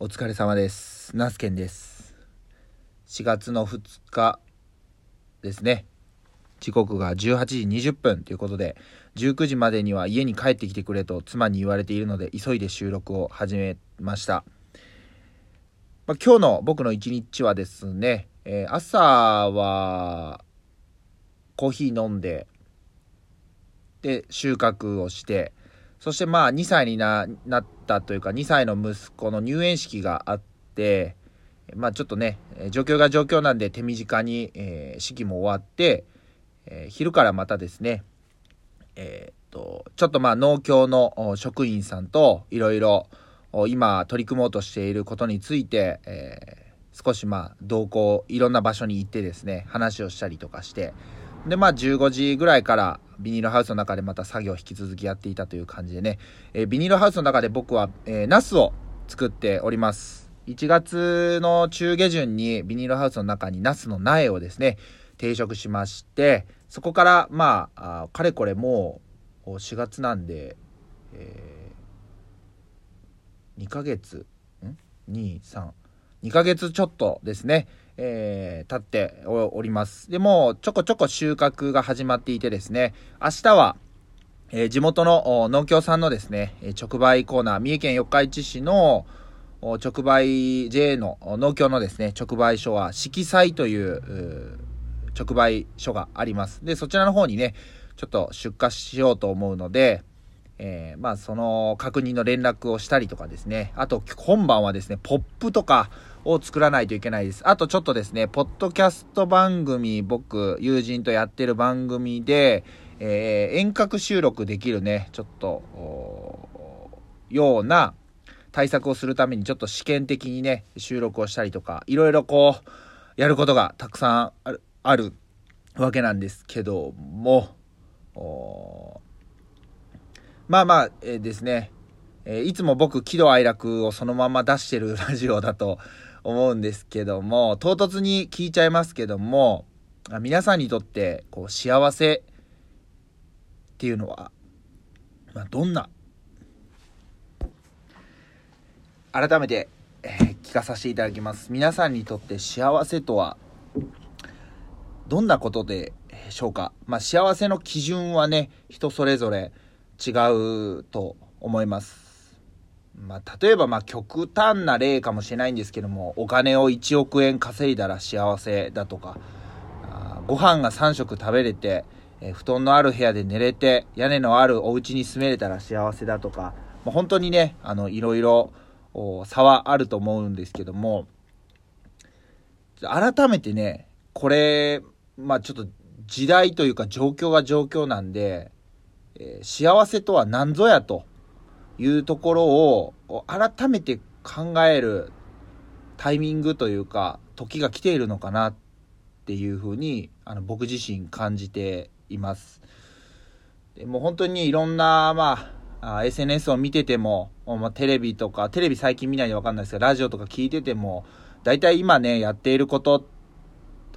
お疲れ様です。ナスケンです。4月の2日ですね。時刻が18時20分ということで、19時までには家に帰ってきてくれと妻に言われているので、急いで収録を始めました。まあ、今日の僕の一日はですね、えー朝はコーヒー飲んで、で、収穫をして、そしてまあ2歳になったというか2歳の息子の入園式があってまあちょっとね状況が状況なんで手短に、えー式も終わって、えー昼からまたですねえーっとちょっとまあ農協の職員さんといろいろ今取り組もうとしていることについて、えー少しまあ同行いろんな場所に行ってですね話をしたりとかしてでまあ15時ぐらいからビニールハウスの中でまた作業を引き続きやっていたという感じでね、えービニールハウスの中で僕は、えーナスを作っております。1月の中下旬にビニールハウスの中にナスの苗をですね定食しましてそこからまああかれこれもう4月なんで、え2ヶ月？ん？232ヶ月ちょっとですね。えー経っております。でもちょこちょこ収穫が始まっていてですね、明日は、えー地元の農協さんのですね、直売コーナー、三重県四日市市の直売 JA の農協のですね、直売所は色彩という直売所があります。で、そちらの方にね、ちょっと出荷しようと思うので、えーまあその確認の連絡をしたりとかですね、あと今晩はですね、ポップとかを作らないといけないです。あとちょっとですね、ポッドキャスト番組、僕、友人とやってる番組で、えー遠隔収録できるね、ちょっと、ような対策をするためにちょっと試験的にね、収録をしたりとか、いろいろこう、やることがたくさんある、あるわけなんですけども、まあまあ、えーですね、えいつも僕喜怒哀楽をそのまま出してるラジオだと思うんですけども唐突に聞いちゃいますけども皆さんにとってこう幸せっていうのは、まあ、どんな改めて、えー聞かさせていただきます皆さんにとって幸せとはどんなことでしょうか、まあ、幸せの基準はね人それぞれ違うと思います。まあ、例えばまあ極端な例かもしれないんですけどもお金を1億円稼いだら幸せだとかあご飯が3食食べれて、えー布団のある部屋で寝れて屋根のあるお家に住めれたら幸せだとか、まあ、本当にねあのいろいろ差はあると思うんですけども改めてねこれまあちょっと時代というか状況が状況なんでえー幸せとは何ぞやというところを改めて考えるタイミングというか時が来ているのかなっていうふうにあの僕自身感じています。でもう本当にいろんな、まあ、SNS を見てても、まあ、テレビとかテレビ最近見ないで分かんないですけどラジオとか聞いてても大体今ねやっていること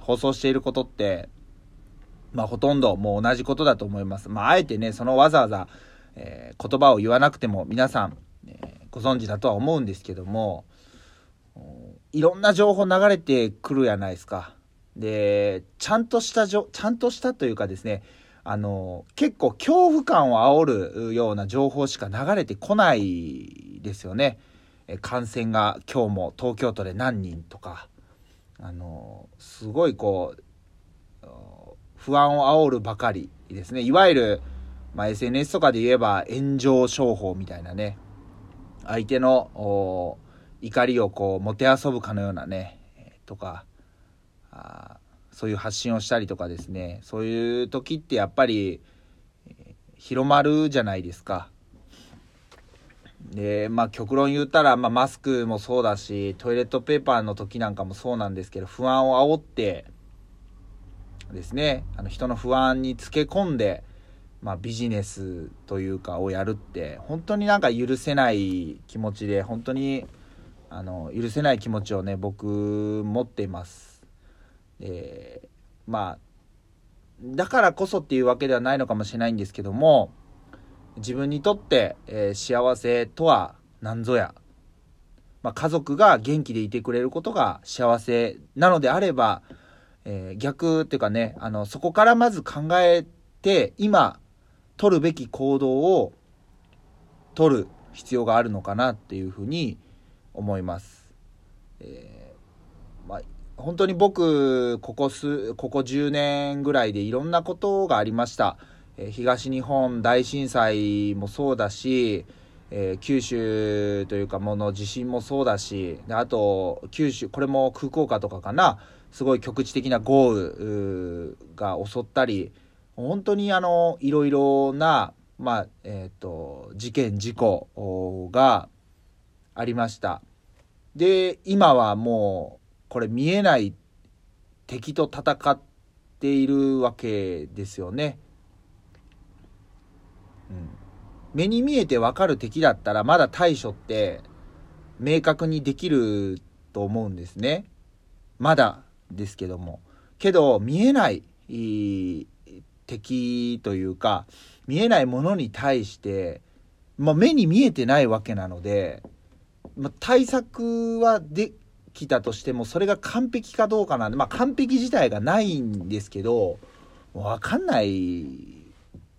放送していることってまあ、ほとんどもう同じことだと思います。まあ、あえてね、そのわざわざ、えー言葉を言わなくても皆さん、えご存知だとは思うんですけども、いろんな情報流れてくるやないですか。で、ちゃんとしたじょ、ちゃんとしたというかですね、あの、結構恐怖感を煽るような情報しか流れてこないですよね。感染が今日も東京都で何人とか、あの、すごいこう、不安を煽るばかりですね。いわゆる、まあ、SNS とかで言えば炎上商法みたいなね、相手の怒りをこう、もてあそぶかのようなね、とか、あそういう発信をしたりとかですね、そういう時ってやっぱり、広まるじゃないですか。で、まあ極論言ったら、まあマスクもそうだし、トイレットペーパーの時なんかもそうなんですけど、不安を煽って、ですねあの人の不安につけ込んで、まあ、ビジネスというかをやるって本当になんか許せない気持ちで本当にあの許せない気持ちをね僕持っています。でまあだからこそっていうわけではないのかもしれないんですけども自分にとって、えー幸せとは何ぞや、まあ、家族が元気でいてくれることが幸せなのであれば、えー、逆っていうかねあのそこからまず考えて今取るべき行動を取る必要があるのかなっていうふうに思います。えー、まあ、本当に僕ここ数ここ10年ぐらいでいろんなことがありました。えー、東日本大震災もそうだし、えー、九州というかもの地震もそうだしであと九州これも空港かとかかなすごい局地的な豪雨が襲ったり本当にあのいろいろな、まあえーと、事件事故がありましたで今はもうこれ見えない敵と戦っているわけですよね。うん、目に見えてわかる敵だったらまだ対処って明確にできると思うんですね。まだですけども。けど見えない敵というか見えないものに対して、まあ、目に見えてないわけなので、まあ、対策はできたとしてもそれが完璧かどうかなんで、まあ、完璧自体がないんですけど分かんない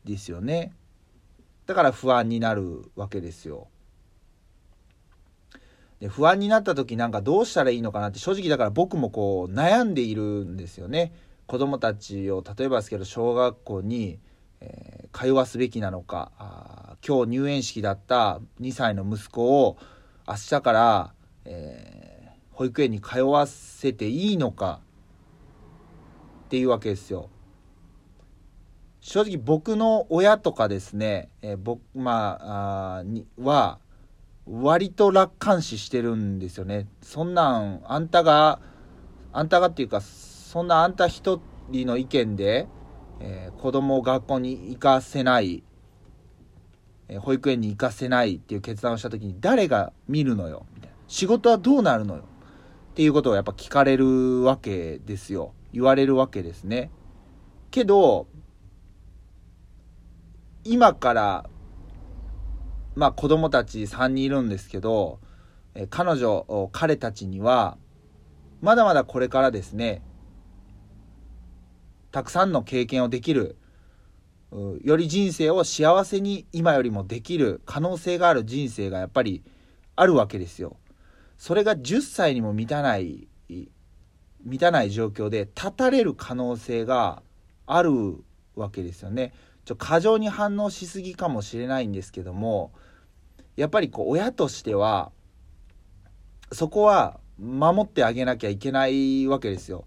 ですよね。だから不安になるわけですよ。で不安になった時なんかどうしたらいいのかなって正直だから僕もこう悩んでいるんですよね。子供たちを例えばですけど小学校に、えー、通わすべきなのかあ今日入園式だった2歳の息子を明日から、えー、保育園に通わせていいのかっていうわけですよ。正直僕の親とかですね、えー、僕まあには割と楽観視してるんですよね。そんなんあんたがあんたがっていうかそんなあんた一人の意見で、えー、子供を学校に行かせない、えー、保育園に行かせないっていう決断をした時に誰が見るのよ？みたいな。仕事はどうなるのよ？っていうことをやっぱ聞かれるわけですよ。言われるわけですね。けど今からまあ子供たち3人いるんですけど、え彼女彼たちにはまだまだこれからですねたくさんの経験をできるより人生を幸せに今よりもできる可能性がある人生がやっぱりあるわけですよ。それが10歳にも満たない満たない状況で立たれる可能性があるわけですよね。ちょ過剰に反応しすぎかもしれないんですけどもやっぱりこう親としてはそこは守ってあげなきゃいけないわけですよ。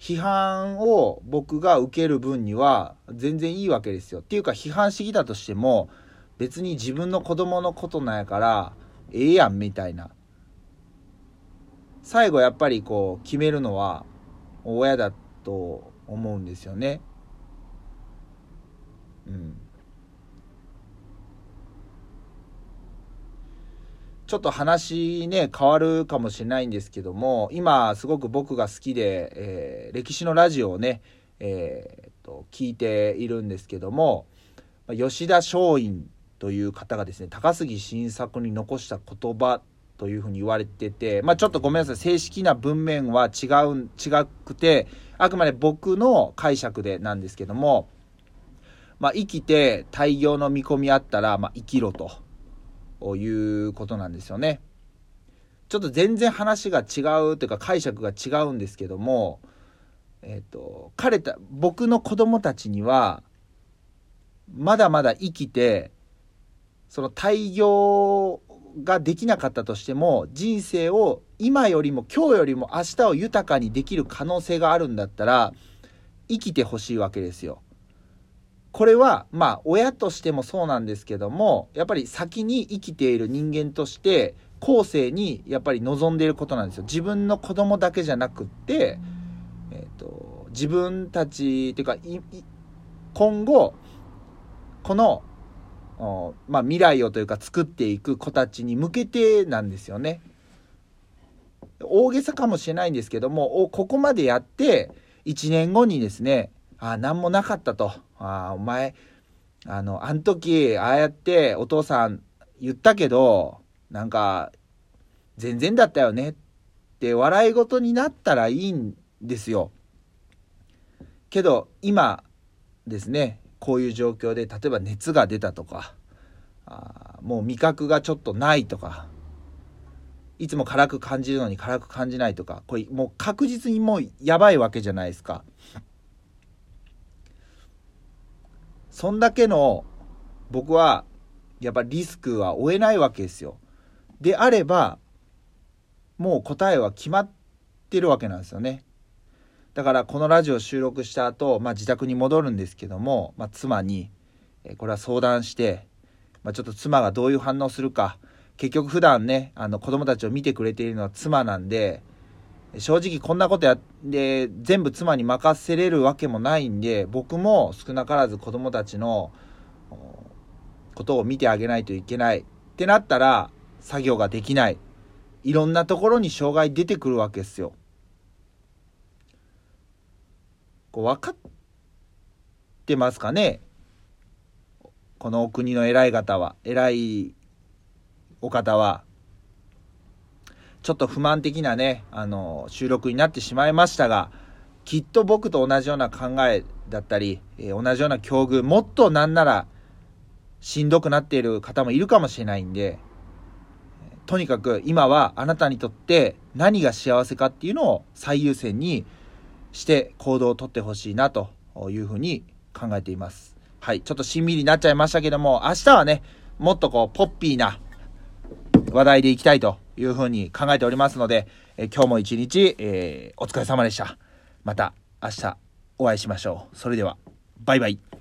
批判を僕が受ける分には全然いいわけですよ。っていうか批判してきたとしても別に自分の子供のことなんやからええやんみたいな。最後やっぱりこう決めるのは親だと思うんですよね。うん。ちょっと話ね、変わるかもしれないんですけども、今すごく僕が好きで、えー、歴史のラジオをね、えー、と、聞いているんですけども、吉田松陰という方がですね、高杉晋作に残した言葉というふうに言われてて、まあちょっとごめんなさい、正式な文面は違う、違くて、あくまで僕の解釈でなんですけども、まあ生きて大業の見込みあったら、まあ生きろと。いうことなんですよね。ちょっと全然話が違うというか解釈が違うんですけども、えっ、ー、と、彼た、僕の子供たちには、まだまだ生きて、その大業ができなかったとしても、人生を今よりも今日よりも明日を豊かにできる可能性があるんだったら、生きてほしいわけですよ。これはまあ親としてもそうなんですけどもやっぱり先に生きている人間として後世にやっぱり望んでいることなんですよ自分の子供だけじゃなくって、えーと、自分たちっていうか今後このまあ、未来をというか作っていく子たちに向けてなんですよね。大げさかもしれないんですけどもここまでやって1年後にですねあ何もなかったと。あお前、あの、あん時、ああやってお父さん言ったけど、なんか、全然だったよねって笑い事になったらいいんですよ。けど今ですねこういう状況で例えば熱が出たとかあもう味覚がちょっとないとかいつも辛く感じるのに辛く感じないとかこれもう確実にもうやばいわけじゃないですか。そんだけの僕はやっぱリスクは負えないわけですよ。であればもう答えは決まってるわけなんですよね。だからこのラジオ収録した後、まあ、自宅に戻るんですけども、まあ、妻にこれは相談して、まあ、ちょっと妻がどういう反応するか結局普段ねあの子供たちを見てくれているのは妻なんで正直こんなことやって全部妻に任せれるわけもないんで僕も少なからず子供たちのことを見てあげないといけない。ってなったら作業ができない。いろんなところに障害出てくるわけですよ。こう分かってますかね？このお国の偉い方は偉いお方は。ちょっと不満的なねあの収録になってしまいましたがきっと僕と同じような考えだったり、えー、同じような境遇もっとなんならしんどくなっている方もいるかもしれないんでとにかく今はあなたにとって何が幸せかっていうのを最優先にして行動をとってほしいなというふうに考えています。はい。ちょっとしんみりになっちゃいましたけども、明日はね、もっとこう、ポッピーな話題でいきたいというふうに考えておりますので、え今日も一日、えー、お疲れ様でした。また明日お会いしましょう。それでは、バイバイ。